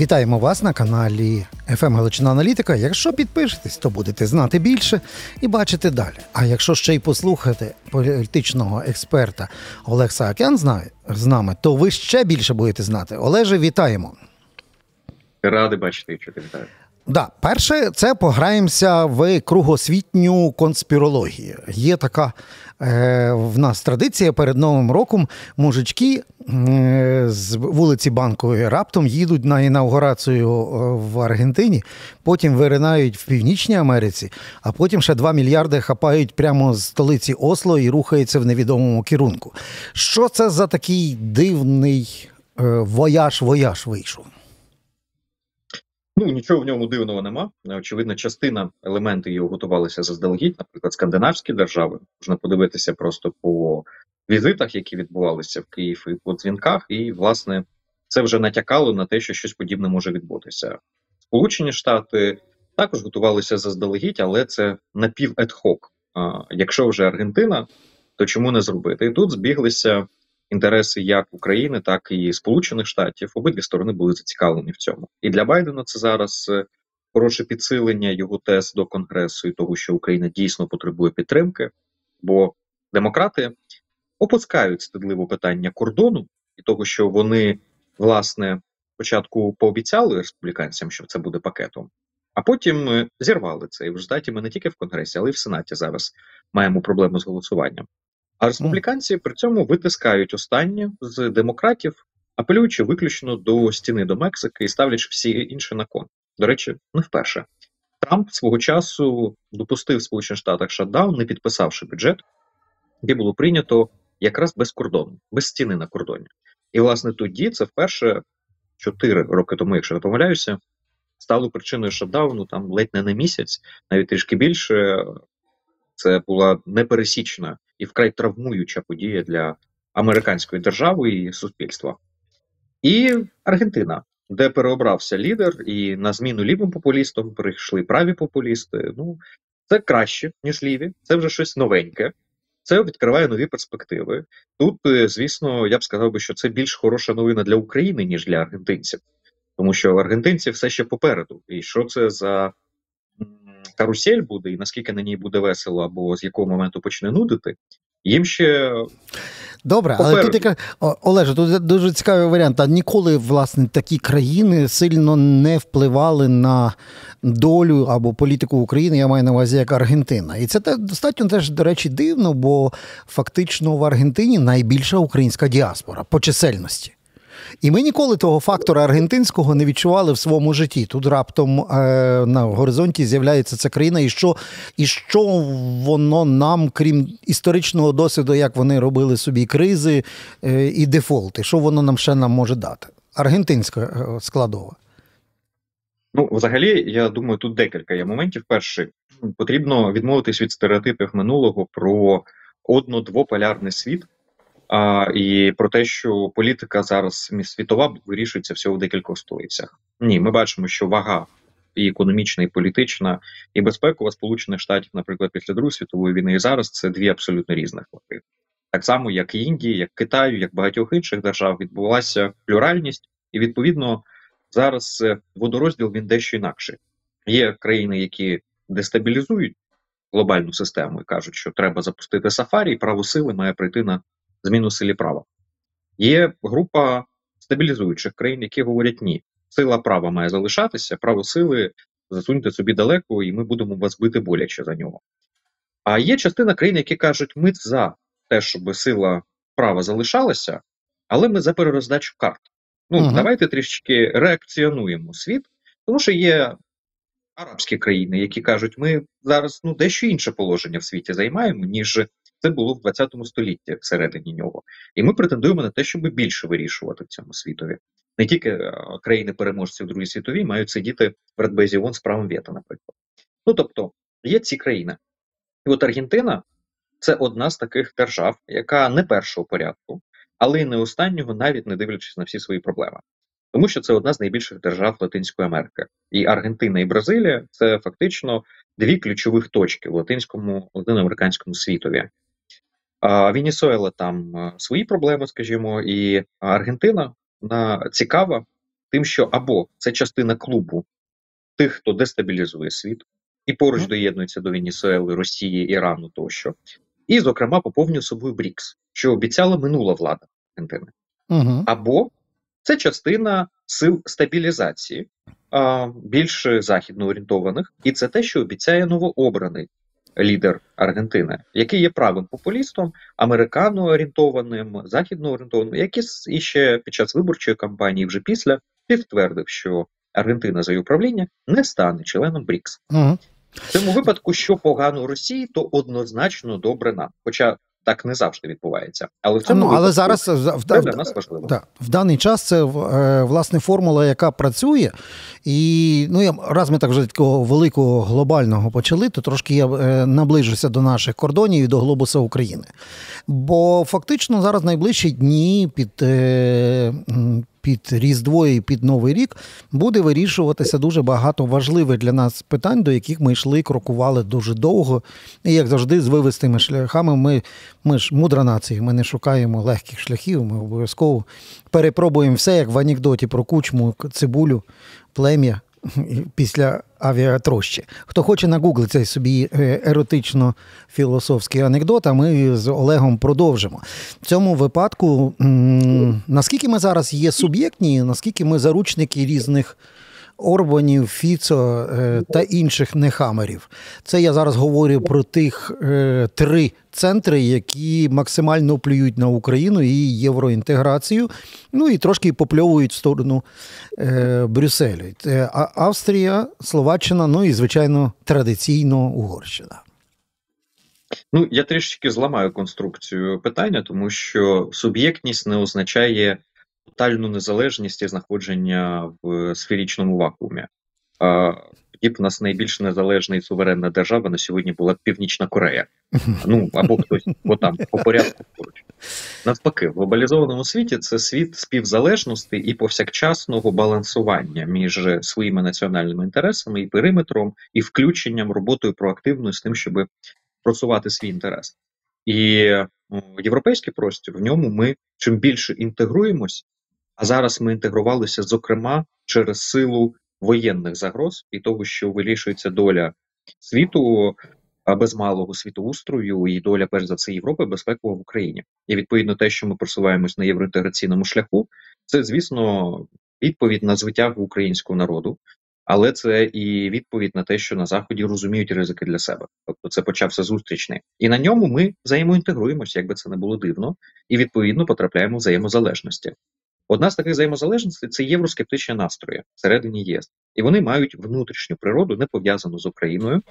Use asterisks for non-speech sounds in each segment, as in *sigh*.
Вітаємо вас на каналі «ФМ Галичина Аналітика. Якщо підпишетесь, то будете знати більше і бачити далі. А якщо ще й послухати політичного експерта Олег Саакян з нами, то ви ще більше будете знати. Олеже, вітаємо. Ради бачити що ти вітаю. Да, перше, це пограємося в кругосвітню конспірологію. Є така е, в нас традиція перед Новим роком мужички е, з вулиці Банкової раптом їдуть на інаугурацію е, в Аргентині, потім виринають в Північній Америці, а потім ще 2 мільярди хапають прямо з столиці Осло і рухаються в невідомому керунку. Що це за такий дивний е, вояж-вояж вийшов? Ну нічого в ньому дивного нема. Очевидно, частина елементів його готувалися заздалегідь, наприклад, скандинавські держави. Можна подивитися просто по візитах, які відбувалися в Київ і по дзвінках, і власне це вже натякало на те, що щось подібне може відбутися. Сполучені Штати також готувалися заздалегідь, але це напів едхок. Якщо вже Аргентина, то чому не зробити? І тут збіглися інтереси як України, так і Сполучених Штатів. Обидві сторони були зацікавлені в цьому. І для Байдена це зараз е, хороше підсилення його тез до Конгресу і того, що Україна дійсно потребує підтримки, бо демократи опускають стидливо питання кордону і того, що вони власне спочатку пообіцяли республіканцям, що це буде пакетом. А потім е, зірвали це. І в результаті ми не тільки в Конгресі, але й в Сенаті зараз маємо проблему з голосуванням. А республіканці при цьому витискають останнє з демократів, апелюючи виключно до стіни до Мексики і ставлячи всі інші на кон. До речі, не вперше. Трамп свого часу допустив в Сполучених Штатах шатдаун, не підписавши бюджет, де було прийнято якраз без кордону, без стіни на кордоні. І, власне, тоді це вперше, чотири роки тому, якщо не помиляюся, стало причиною шатдауну там ледь не на місяць, навіть трішки більше. Це була непересічна і вкрай травмуюча подія для американської держави і суспільства. І Аргентина, де переобрався лідер, і на зміну лівим популістам прийшли праві популісти. Ну, це краще, ніж ліві, це вже щось новеньке. Це відкриває нові перспективи. Тут, е, звісно, я б сказав би, що це більш хороша новина для України, ніж для аргентинців, тому що аргентинці все ще попереду. І що це за карусель буде, і наскільки на ній буде весело, або з якого моменту почне нудити, їм ще. Добре, але тут яка Олеже, тут дуже цікавий варіант. А ніколи власне такі країни сильно не впливали на долю або політику України. Я маю на увазі як Аргентина, і це достатньо теж до речі дивно, бо фактично в Аргентині найбільша українська діаспора по чисельності. І ми ніколи того фактора аргентинського не відчували в своєму житті. Тут раптом е, на горизонті з'являється ця країна, і що і що воно нам, крім історичного досвіду, як вони робили собі кризи е, і дефолти, що воно нам ще нам може дати? Аргентинська е, складова. Ну, взагалі, я думаю, тут декілька є моментів. Перший потрібно відмовитись від стереотипів минулого про одно-двополярний світ. А, І про те, що політика зараз світова вирішується всього в декількох столицях. Ні, ми бачимо, що вага і економічна, і політична, і безпекова Сполучених Штатів, наприклад, після Другої світової війни і зараз це дві абсолютно різних ваги. Так само, як і Індії, як Китаю, як багатьох інших держав, відбулася плюральність, і відповідно зараз водорозділ він дещо інакший. Є країни, які дестабілізують глобальну систему і кажуть, що треба запустити сафарі, і право сили має прийти на зміну силі права. Є група стабілізуючих країн, які говорять ні, сила права має залишатися, право сили засуньте собі далеко, і ми будемо вас бити боляче за нього. А є частина країн, які кажуть, ми за те, щоб сила права залишалася, але ми за перероздачу карт. Ну, uh давайте трішки реакціонуємо світ, тому що є арабські країни, які кажуть, ми зараз ну дещо інше положення в світі займаємо, ніж це було в 20 столітті всередині нього, і ми претендуємо на те, щоб більше вирішувати в цьому світові. Не тільки е, країни-переможці в Другій світовій мають сидіти в Радбезі ООН з правом вето, наприклад. Ну тобто є ці країни, і от Аргентина це одна з таких держав, яка не першого порядку, але й не останнього, навіть не дивлячись на всі свої проблеми. Тому що це одна з найбільших держав Латинської Америки, і Аргентина і Бразилія це фактично дві ключових точки в латинському латиноамериканському світові. Венесуела там свої проблеми, скажімо, і Аргентина вона цікава тим, що або це частина клубу тих, хто дестабілізує світ, і поруч mm. доєднується до Венесуели, Росії, Ірану тощо, і, зокрема, поповнює собою БРІКС, що обіцяла минула влада Аргентини. Mm-hmm. Або це частина сил стабілізації, більш західно орієнтованих, і це те, що обіцяє новообраний лідер Аргентини, який є правим популістом, американо орієнтованим, західно орієнтованим, який іще під час виборчої кампанії, вже після підтвердив, що Аргентина за її управління не стане членом БРІКС. Угу. В цьому випадку, що погано Росії, то однозначно добре нам. Хоча так не завжди відбувається. Але в цьому ну, але зараз в, це для нас важливо. Да, в даний час це е, власне формула, яка працює. І ну я раз ми так вже такого великого глобального почали, то трошки я е, наближуся до наших кордонів і до глобуса України. Бо фактично зараз найближчі дні під е, під Різдво і під Новий рік буде вирішуватися дуже багато важливих для нас питань, до яких ми йшли, крокували дуже довго. І як завжди, з вивестими шляхами, ми ми ж мудра нація, ми не шукаємо легких шляхів, ми обов'язково перепробуємо все, як в анекдоті про кучму, цибулю, плем'я *laughs* після авіатрощі. Хто хоче нагуглити собі е, еротично-філософський анекдот, а ми з Олегом продовжимо. В цьому випадку, наскільки ми зараз є суб'єктні, наскільки ми заручники різних. Орбанів, Фіцо е, та інших нехамерів. Це я зараз говорю про тих е, три центри, які максимально плюють на Україну і євроінтеграцію, ну і трошки попльовують в сторону е, Брюсселю. Австрія, Словаччина, ну і, звичайно, традиційно Угорщина. Ну, я трішки зламаю конструкцію питання, тому що суб'єктність не означає тотальну незалежність і знаходження в сферічному вакуумі. Тоді б у нас найбільш незалежна і суверенна держава на сьогодні була Північна Корея. *laughs* Ну або хтось бо там по порядку поруч. Навпаки, в глобалізованому світі це світ співзалежності і повсякчасного балансування між своїми національними інтересами і периметром, і включенням роботою проактивною з тим, щоб просувати свій інтерес. І європейський простір в ньому ми чим більше інтегруємось, а зараз ми інтегрувалися, зокрема, через силу воєнних загроз і того, що вирішується доля світу без малого світоустрою і доля, перш за все, Європи безпекова в Україні. І відповідно те, що ми просуваємось на євроінтеграційному шляху, це звісно відповідь на звитягу українського народу. Але це і відповідь на те, що на заході розуміють ризики для себе. Тобто це почався зустрічний, і на ньому ми взаємоінтегруємося, якби це не було дивно, і відповідно потрапляємо в взаємозалежності. Одна з таких взаємозалежностей це євроскептичні настрої всередині ЄС, і вони мають внутрішню природу, не пов'язану з Україною.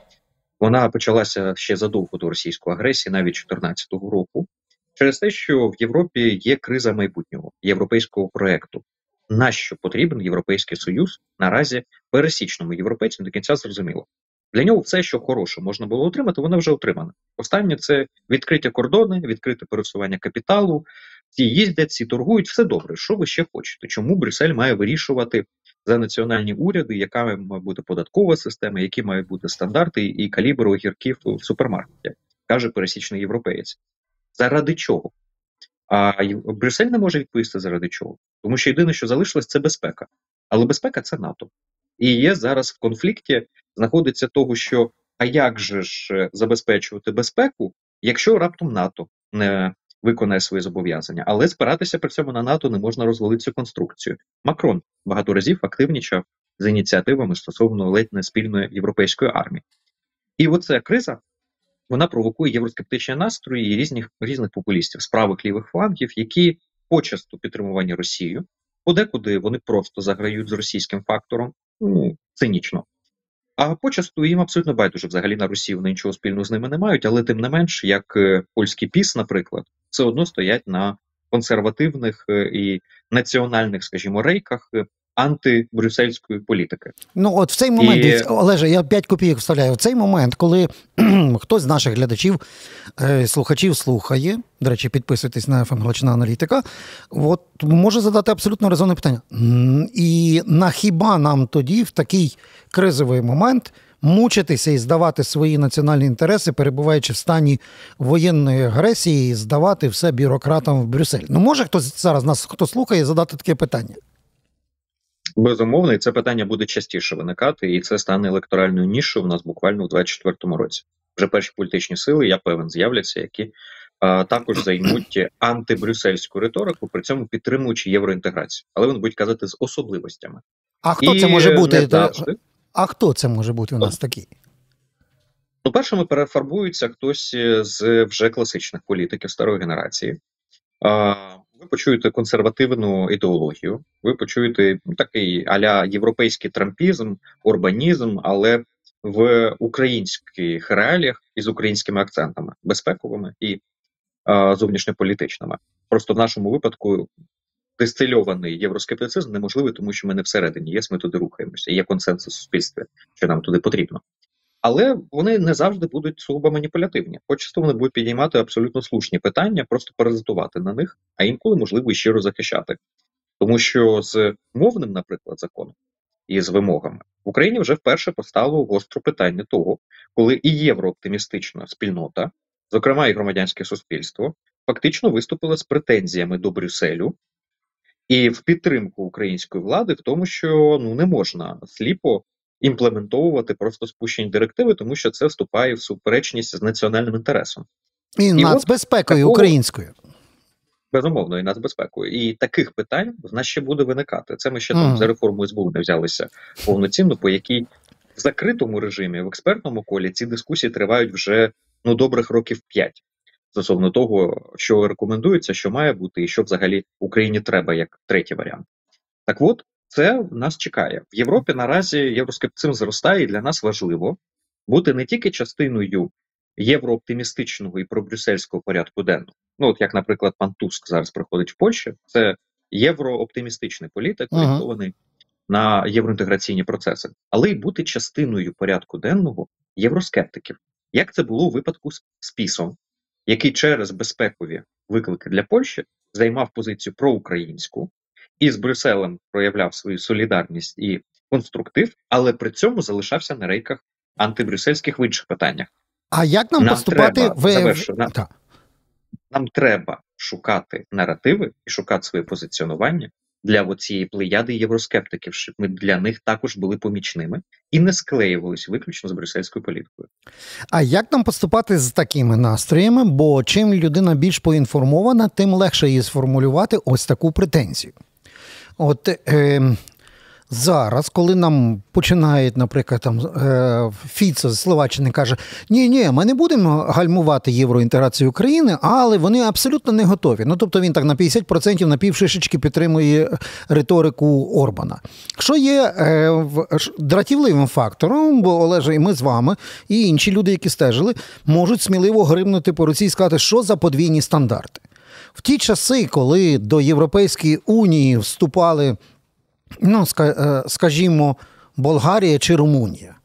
Вона почалася ще задовго до російської агресії, навіть 2014 року, через те, що в Європі є криза майбутнього європейського проекту. Нащо потрібен європейський союз наразі пересічному європейцю до кінця зрозуміло. Для нього все, що хороше можна було отримати, воно вже отримане. Останнє це відкриті кордони, відкрите пересування капіталу. Всі їздять, всі торгують, все добре. Що ви ще хочете? Чому Брюссель має вирішувати за національні уряди, яка має бути податкова система, які мають бути стандарти і калібр огірків в супермаркеті, каже пересічний європеєць. Заради чого? А Брюссель не може відповісти заради чого, тому що єдине, що залишилось, це безпека. Але безпека це НАТО. І є зараз в конфлікті знаходиться того, що а як же ж е, забезпечувати безпеку, якщо раптом НАТО не виконає свої зобов'язання, але спиратися при цьому на НАТО не можна розвалити цю конструкцію. Макрон багато разів активнічав з ініціативами стосовно ледь не спільної європейської армії. І оця криза вона провокує євроскептичні настрої і різних різних популістів з правих лівих флангів, які почасту підтримувані Росією, подекуди вони просто заграють з російським фактором, ну цинічно. А почасту їм абсолютно байдуже взагалі на Русі вони нічого спільного з ними не мають, але тим не менш, як е, польський піс, наприклад, все одно стоять на консервативних е, і національних, скажімо, рейках антибрюссельської політики. Ну от в цей момент і... Олеже, я 5 копійок вставляю. В цей момент, коли хтось з наших глядачів, е, слухачів слухає, до речі, підписуйтесь на ФМ Галичина Аналітика, от може задати абсолютно резонне питання. І на хіба нам тоді в такий кризовий момент? Мучитися і здавати свої національні інтереси, перебуваючи в стані воєнної агресії, і здавати все бюрократам в Брюссель. Ну може хтось зараз нас хто слухає задати таке питання? Безумовно, і це питання буде частіше виникати, і це стане електоральною нішою у нас буквально у 2024 році. Вже перші політичні сили, я певен, з'являться, які а, також займуть антибрюссельську риторику, при цьому підтримуючи євроінтеграцію. Але вони будуть казати з особливостями. А хто і це може бути? Завжди... А хто це може бути у нас такий? Ну, першими перефарбується хтось з вже класичних політиків старої генерації. Ви почуєте консервативну ідеологію, ви почуєте такий аля європейський трампізм, урбанізм, але в українських реаліях із українськими акцентами, безпековими і а, зовнішньополітичними. Просто в нашому випадку дистильований євроскептицизм неможливий, тому що ми не всередині ЄС, ми туди рухаємося. Є консенсус в суспільстві, що нам туди потрібно. Але вони не завжди будуть сугубо маніпулятивні. Хочеться вони будуть підіймати абсолютно слушні питання, просто паразитувати на них, а інколи можливо і щиро захищати. Тому що з мовним, наприклад, законом і з вимогами в Україні вже вперше постало гостро питання того, коли і єврооптимістична спільнота, зокрема і громадянське суспільство, фактично виступили з претензіями до Брюсселю і в підтримку української влади в тому, що ну не можна сліпо імплементовувати просто спущені директиви, тому що це вступає в суперечність з національним інтересом і, і нацбезпекою такого, українською. Безумовно, і нацбезпекою. І таких питань в нас ще буде виникати. Це ми ще mm. там за реформою СБУ не взялися повноцінно, по якій в закритому режимі, в експертному колі ці дискусії тривають вже ну добрих років п'ять стосовно того, що рекомендується, що має бути, і що взагалі Україні треба як третій варіант. Так от це нас чекає в Європі. Наразі євроскептицизм зростає, і для нас важливо бути не тільки частиною єврооптимістичного і пробрюссельського порядку денного. Ну от як, наприклад, пан Туск зараз приходить в Польщу, це єврооптимістичний політик, орієнтований ага. на євроінтеграційні процеси, але й бути частиною порядку денного євроскептиків, як це було у випадку з Пісом, який через безпекові виклики для Польщі займав позицію проукраїнську і з Брюсселем проявляв свою солідарність і конструктив, але при цьому залишався на рейках антибрюссельських в інших питаннях. А як нам, нам поступати треба, в завершу, нам, нам треба шукати наративи і шукати своє позиціонування для цієї плеяди євроскептиків, щоб ми для них також були помічними і не склеювалися виключно з брюссельською політикою. А як нам поступати з такими настроями? Бо чим людина більш поінформована, тим легше її сформулювати ось таку претензію. От е, зараз, коли нам починають, наприклад, там е, Фіцо з Словаччини каже: Ні, ні, ми не будемо гальмувати євроінтеграцію України, але вони абсолютно не готові. Ну тобто він так на 50% на півшишечки підтримує риторику Орбана. Що є е, дратівливим фактором, бо Олеже, і ми з вами, і інші люди, які стежили, можуть сміливо гримнути по руці і сказати, що за подвійні стандарти. В ті часи, коли до Європейської унії вступали, ну, е, скажімо, Болгарія чи Румунія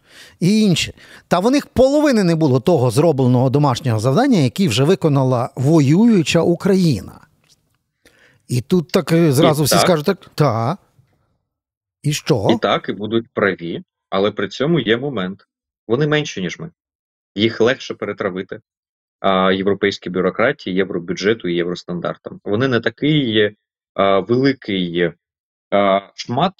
і інші, та в них половини не було того зробленого домашнього завдання, яке вже виконала воююча Україна. І тут так е, зразу і всі так. скажуть, так, та. І що? І так, і будуть праві, але при цьому є момент. Вони менші, ніж ми. Їх легше перетравити європейській бюрократії, євробюджету і євростандартам. Вони не такий великий шмат.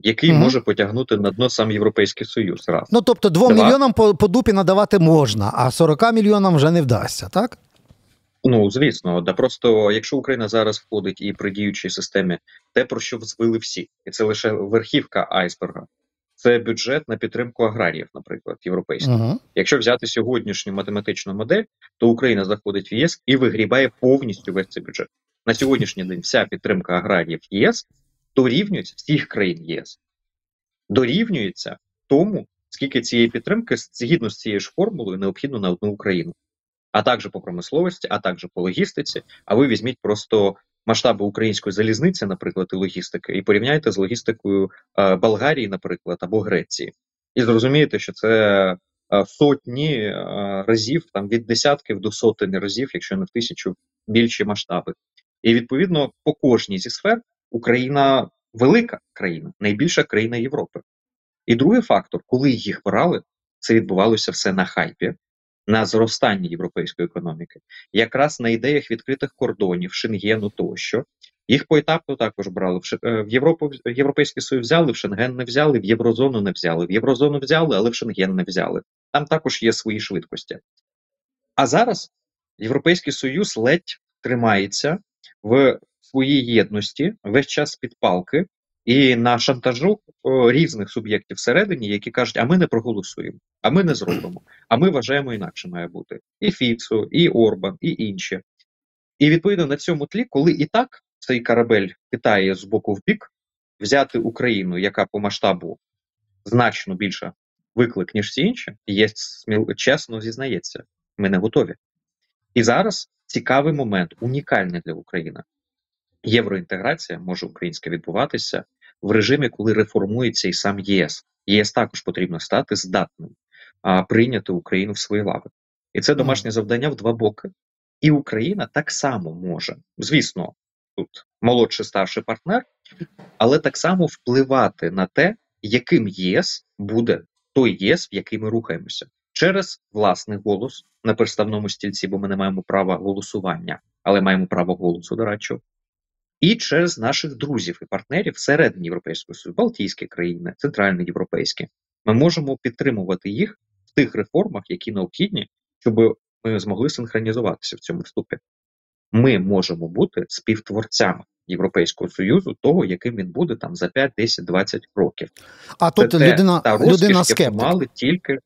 Який угу. може потягнути на дно сам Європейський Союз. раз. Ну тобто двом Два. мільйонам по, по дупі надавати можна, а 40 мільйонам вже не вдасться, так? Ну звісно, да просто якщо Україна зараз входить і при діючій системі, те про що звили всі, і це лише верхівка айсберга це бюджет на підтримку аграріїв, наприклад, європейських. -huh. Якщо взяти сьогоднішню математичну модель, то Україна заходить в ЄС і вигрібає повністю весь цей бюджет. На сьогоднішній день вся підтримка аграріїв ЄС дорівнюється всіх країн ЄС, дорівнюється тому, скільки цієї підтримки згідно з цією ж формулою необхідно на одну Україну, а також по промисловості, а також по логістиці. А ви візьміть просто масштаби української залізниці, наприклад, і логістики, і порівняйте з логістикою е, Болгарії, наприклад, або Греції, і зрозумієте, що це е, сотні е, разів, там від десятків до сотень разів, якщо не в тисячу більші масштаби. І відповідно по кожній зі сфер Україна велика країна, найбільша країна Європи. І другий фактор, коли їх брали, це відбувалося все на хайпі на зростання європейської економіки, якраз на ідеях відкритих кордонів, шенгену тощо. Їх поетапно також брали. В Європу в Європейський Союз взяли, в Шенген не взяли, в Єврозону не взяли. В Єврозону взяли, але в Шенген не взяли. Там також є свої швидкості. А зараз Європейський Союз ледь тримається в своїй єдності весь час під палки і на шантажу різних суб'єктів всередині, які кажуть, а ми не проголосуємо, а ми не зробимо, а ми вважаємо інакше має бути. І Фіцо, і Орбан, і інші. І відповідно на цьому тлі, коли і так цей корабель хитає з боку в бік, взяти Україну, яка по масштабу значно більша виклик, ніж всі інші, є сміл чесно зізнається, ми не готові. І зараз цікавий момент, унікальний для України. Євроінтеграція може українська відбуватися в режимі, коли реформується і сам ЄС. ЄС також потрібно стати здатним а, прийняти Україну в свої лави. І це домашнє завдання в два боки. І Україна так само може, звісно, тут молодший старший партнер, але так само впливати на те, яким ЄС буде той ЄС, в який ми рухаємося, через власний голос на представному стільці, бо ми не маємо права голосування, але маємо право голосу, до речі, і через наших друзів і партнерів всередині Європейського Союзу, Балтійські країни, центральноєвропейські. Ми можемо підтримувати їх в тих реформах, які необхідні, щоб ми змогли синхронізуватися в цьому вступі. Ми можемо бути співтворцями Європейського союзу, того, яким він буде там за 5, 10, 20 років. А тут це людина та людина скептик. мали тільки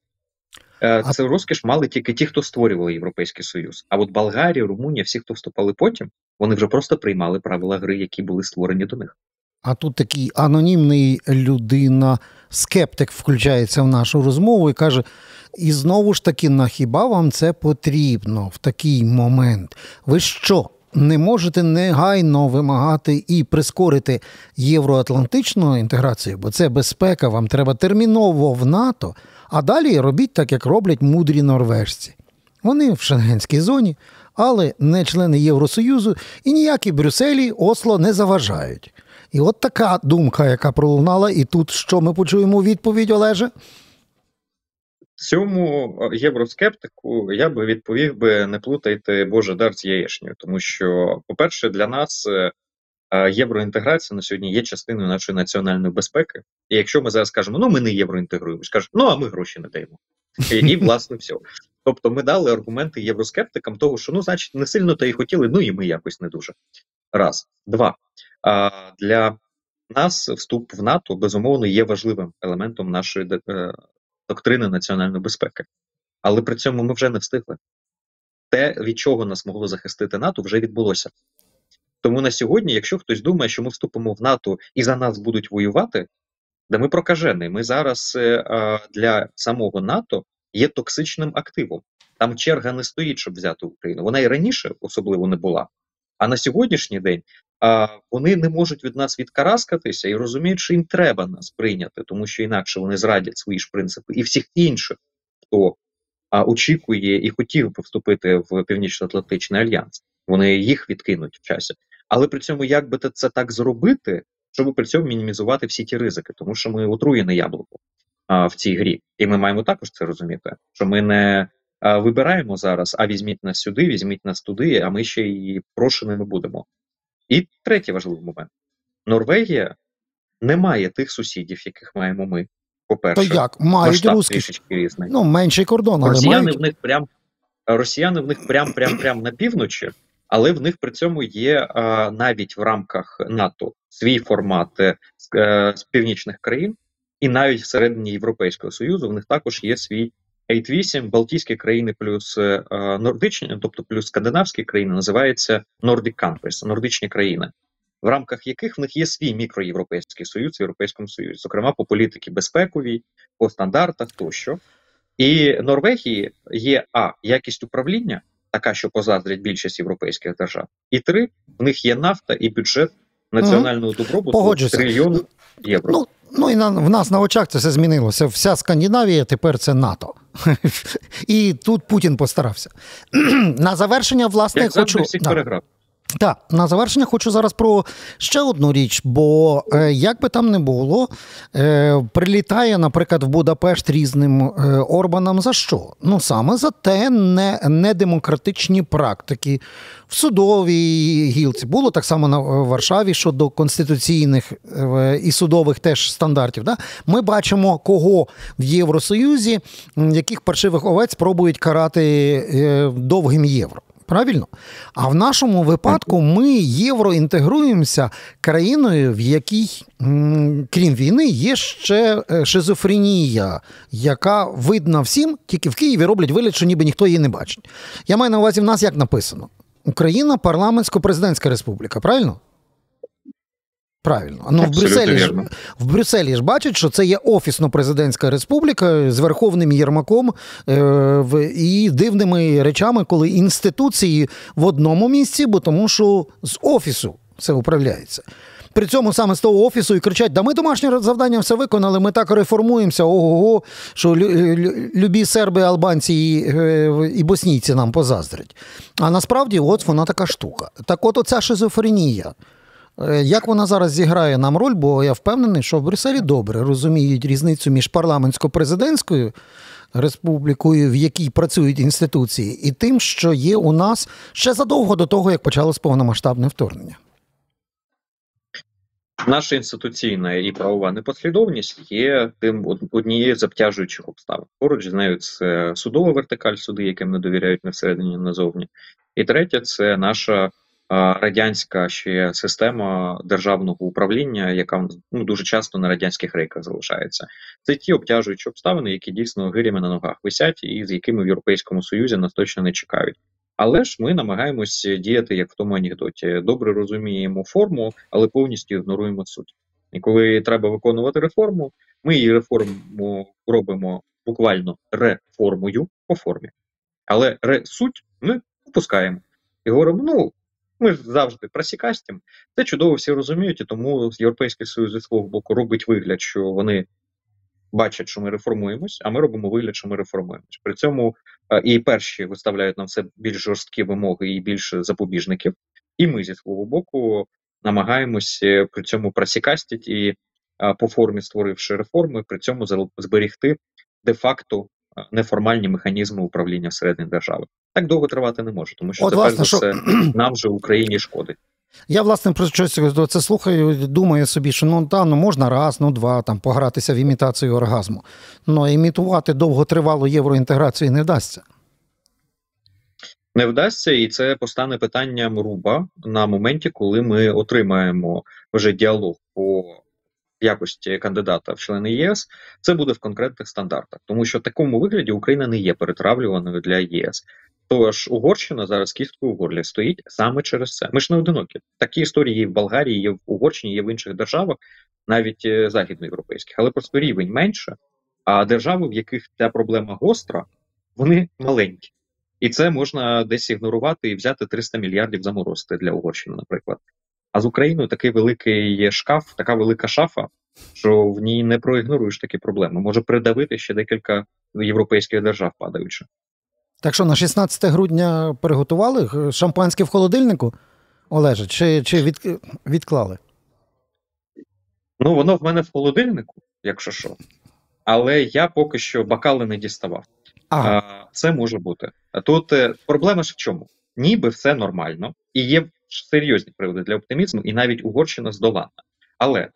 це розкіш мали тільки ті, хто створювали Європейський Союз. А от Болгарія, Румунія, всі, хто вступали потім, вони вже просто приймали правила гри, які були створені до них. А тут такий анонімний людина, скептик включається в нашу розмову і каже: і знову ж таки, на хіба вам це потрібно в такий момент? Ви що? Не можете негайно вимагати і прискорити євроатлантичну інтеграцію, бо це безпека, вам треба терміново в НАТО, а далі робіть так, як роблять мудрі норвежці. Вони в шенгенській зоні, але не члени Євросоюзу і ніякі Брюсселі Осло не заважають. І от така думка, яка пролунала, і тут що ми почуємо відповідь, Олеже? Цьому євроскептику я би відповів би не плутайте Боже дар з яєшнею, тому що, по-перше, для нас е, євроінтеграція на сьогодні є частиною нашої національної безпеки. І якщо ми зараз скажемо, ну ми не євроінтегруємо, скажуть, ну а ми гроші не даємо. І, і власне все. Тобто ми дали аргументи євроскептикам, того, що ну, значить, не сильно то і хотіли, ну і ми якось не дуже. Раз. Два. А, Для нас вступ в НАТО безумовно є важливим елементом нашої е, доктрини національної безпеки. Але при цьому ми вже не встигли. Те, від чого нас могло захистити НАТО, вже відбулося. Тому на сьогодні, якщо хтось думає, що ми вступимо в НАТО і за нас будуть воювати, да ми прокажені. Ми зараз е, для самого НАТО є токсичним активом. Там черга не стоїть, щоб взяти Україну. Вона і раніше особливо не була. А на сьогоднішній день вони не можуть від нас відкараскатися і розуміють, що їм треба нас прийняти, тому що інакше вони зрадять свої ж принципи і всіх інших, хто очікує і хотів би вступити в Північно-Атлантичний альянс. Вони їх відкинуть в часі. Але при цьому, як би це так зробити, щоб при цьому мінімізувати всі ті ризики, тому що ми отруєне яблуко а, в цій грі, і ми маємо також це розуміти, що ми не а, вибираємо зараз, а візьміть нас сюди, візьміть нас туди, а ми ще й прошеними будемо. І третій важливий момент: Норвегія не має тих сусідів, яких маємо ми. По-перше, То як мають русські різний. Ну, менший кордон, але росіяни мають... в них прям росіяни в них прям прям прям на півночі, але в них при цьому є навіть в рамках НАТО свій формат е, з, з північних країн, і навіть всередині Європейського союзу в них також є свій 8 Балтійські країни плюс е, нордичні, тобто плюс скандинавські країни, називаються Nordic Countries, нордичні країни, в рамках яких в них є свій мікроєвропейський союз в Європейському Союзі, зокрема по політиці безпековій, по стандартах тощо. І Норвегії є а якість управління, така, що позаздрять більшість європейських держав, і три в них є нафта і бюджет національного добробуту трильйон євро. Ну, Ну і на в нас на очах це все змінилося. Вся Скандинавія тепер це НАТО. *laughs* І тут Путін постарався. *clears throat* На завершення, власне, Як хочу. всіх да. переграв. Так, на завершення хочу зараз про ще одну річ, бо е, як би там не було, е, прилітає, наприклад, в Будапешт різним е, Орбанам за що? Ну саме за те, не, недемократичні практики в судовій гілці. Було так само на Варшаві щодо конституційних і судових теж стандартів. Да? Ми бачимо, кого в Євросоюзі, яких паршивих овець пробують карати довгим євро. Правильно? А в нашому випадку ми євроінтегруємося країною, в якій, крім війни, є ще е, шизофренія, яка видна всім, тільки в Києві роблять вигляд, що ніби ніхто її не бачить. Я маю на увазі, в нас як написано: Україна парламентсько-президентська республіка, правильно? Правильно. Ну, в Брюсселі ж, в Брюсселі ж бачать, що це є офісно-президентська республіка з верховним єрмаком е, в, і дивними речами, коли інституції в одному місці, бо тому що з офісу це управляється. При цьому саме з того офісу і кричать: да ми домашнє завдання все виконали, ми так реформуємося, ого, що любі серби, албанці і, е, і боснійці нам позаздрять. А насправді, от вона така штука. Так, от оця шизофренія. Е, як вона зараз зіграє нам роль, бо я впевнений, що в Брюсселі добре розуміють різницю між парламентсько-президентською республікою, в якій працюють інституції, і тим, що є у нас ще задовго до того, як почалось повномасштабне вторгнення. Наша інституційна і правова непослідовність є тим однією з обтяжуючих обставин. Поруч з нею це судова вертикаль, суди, яким не довіряють не всередині, назовні. І третє це наша радянська ще система державного управління, яка ну дуже часто на радянських рейках залишається. Це ті обтяжуючі обставини, які дійсно гирями на ногах висять, і з якими в Європейському Союзі нас точно не чекають. Але ж ми намагаємось діяти як в тому анекдоті. Добре розуміємо форму, але повністю ігноруємо суть. І коли треба виконувати реформу, ми її реформу робимо буквально реформою по формі, але ре суть ми опускаємо і говоримо: ну ми завжди просікастім. Це чудово всі розуміють, і тому Європейський Союз зі свого боку робить вигляд, що вони бачать, що ми реформуємось, а ми робимо вигляд, що ми реформуємось. При цьому е, і перші виставляють нам все більш жорсткі вимоги і більше запобіжників. І ми зі свого боку намагаємось е, при цьому просікастіть і е, по формі створивши реформи, при цьому зберігти де-факто неформальні механізми управління всередині держави. Так довго тривати не може, тому що От, це власне, за все *clears throat* нам же Україні шкодить. Я, власне, про щось це слухаю, думаю собі, що ну та, ну можна раз, ну два там погратися в імітацію оргазму. Ну імітувати довготривалу євроінтеграцію не вдасться. Не вдасться, і це постане питанням руба на моменті, коли ми отримаємо вже діалог по якості кандидата в члени ЄС, це буде в конкретних стандартах, тому що в такому вигляді Україна не є перетравлюваною для єС. Тож Угорщина зараз кісткою у горлі стоїть саме через це. Ми ж не одинокі. Такі історії є в Болгарії, є в Угорщині, є в інших державах, навіть е, західноєвропейських, але просто рівень менше. А держави, в яких ця проблема гостра, вони маленькі. І це можна десь ігнорувати і взяти 300 мільярдів заморозити для Угорщини, наприклад. А з Україною такий великий шкаф, така велика шафа, що в ній не проігноруєш такі проблеми. Може придавити ще декілька європейських держав падаючи. Так що на 16 грудня приготували шампанське в холодильнику, Олеже, чи чи від, відклали? Ну, воно в мене в холодильнику, якщо що. Але я поки що бокали не діставав. Ага. А, Це може бути. Тут е, проблема ж в чому? Ніби все нормально, і є серйозні приводи для оптимізму, і навіть Угорщина здолана. Але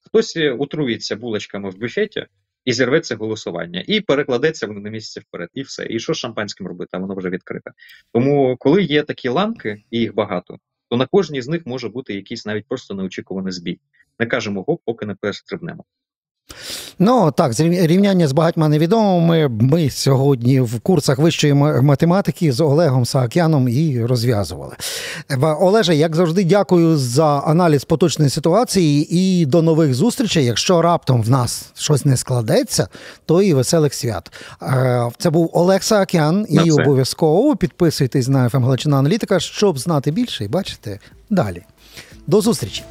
хтось е, утруїться булочками в буфеті і зірве це голосування, і перекладеться воно на місяці вперед, і все. І що з шампанським робити? А воно вже відкрите. Тому, коли є такі ланки, і їх багато, то на кожній з них може бути якийсь навіть просто неочікуваний збій. Не кажемо гоп, поки не перестрибнемо. Ну так, рівняння з багатьма невідомими. Ми сьогодні в курсах вищої математики з Олегом Саакяном і розв'язували. Олеже, як завжди, дякую за аналіз поточної ситуації і до нових зустрічей. Якщо раптом в нас щось не складеться, то і веселих свят. Е, це був Олег Саакян, і обов'язково підписуйтесь на ФМ Галичина Аналітика, щоб знати більше і бачити далі. До зустрічі.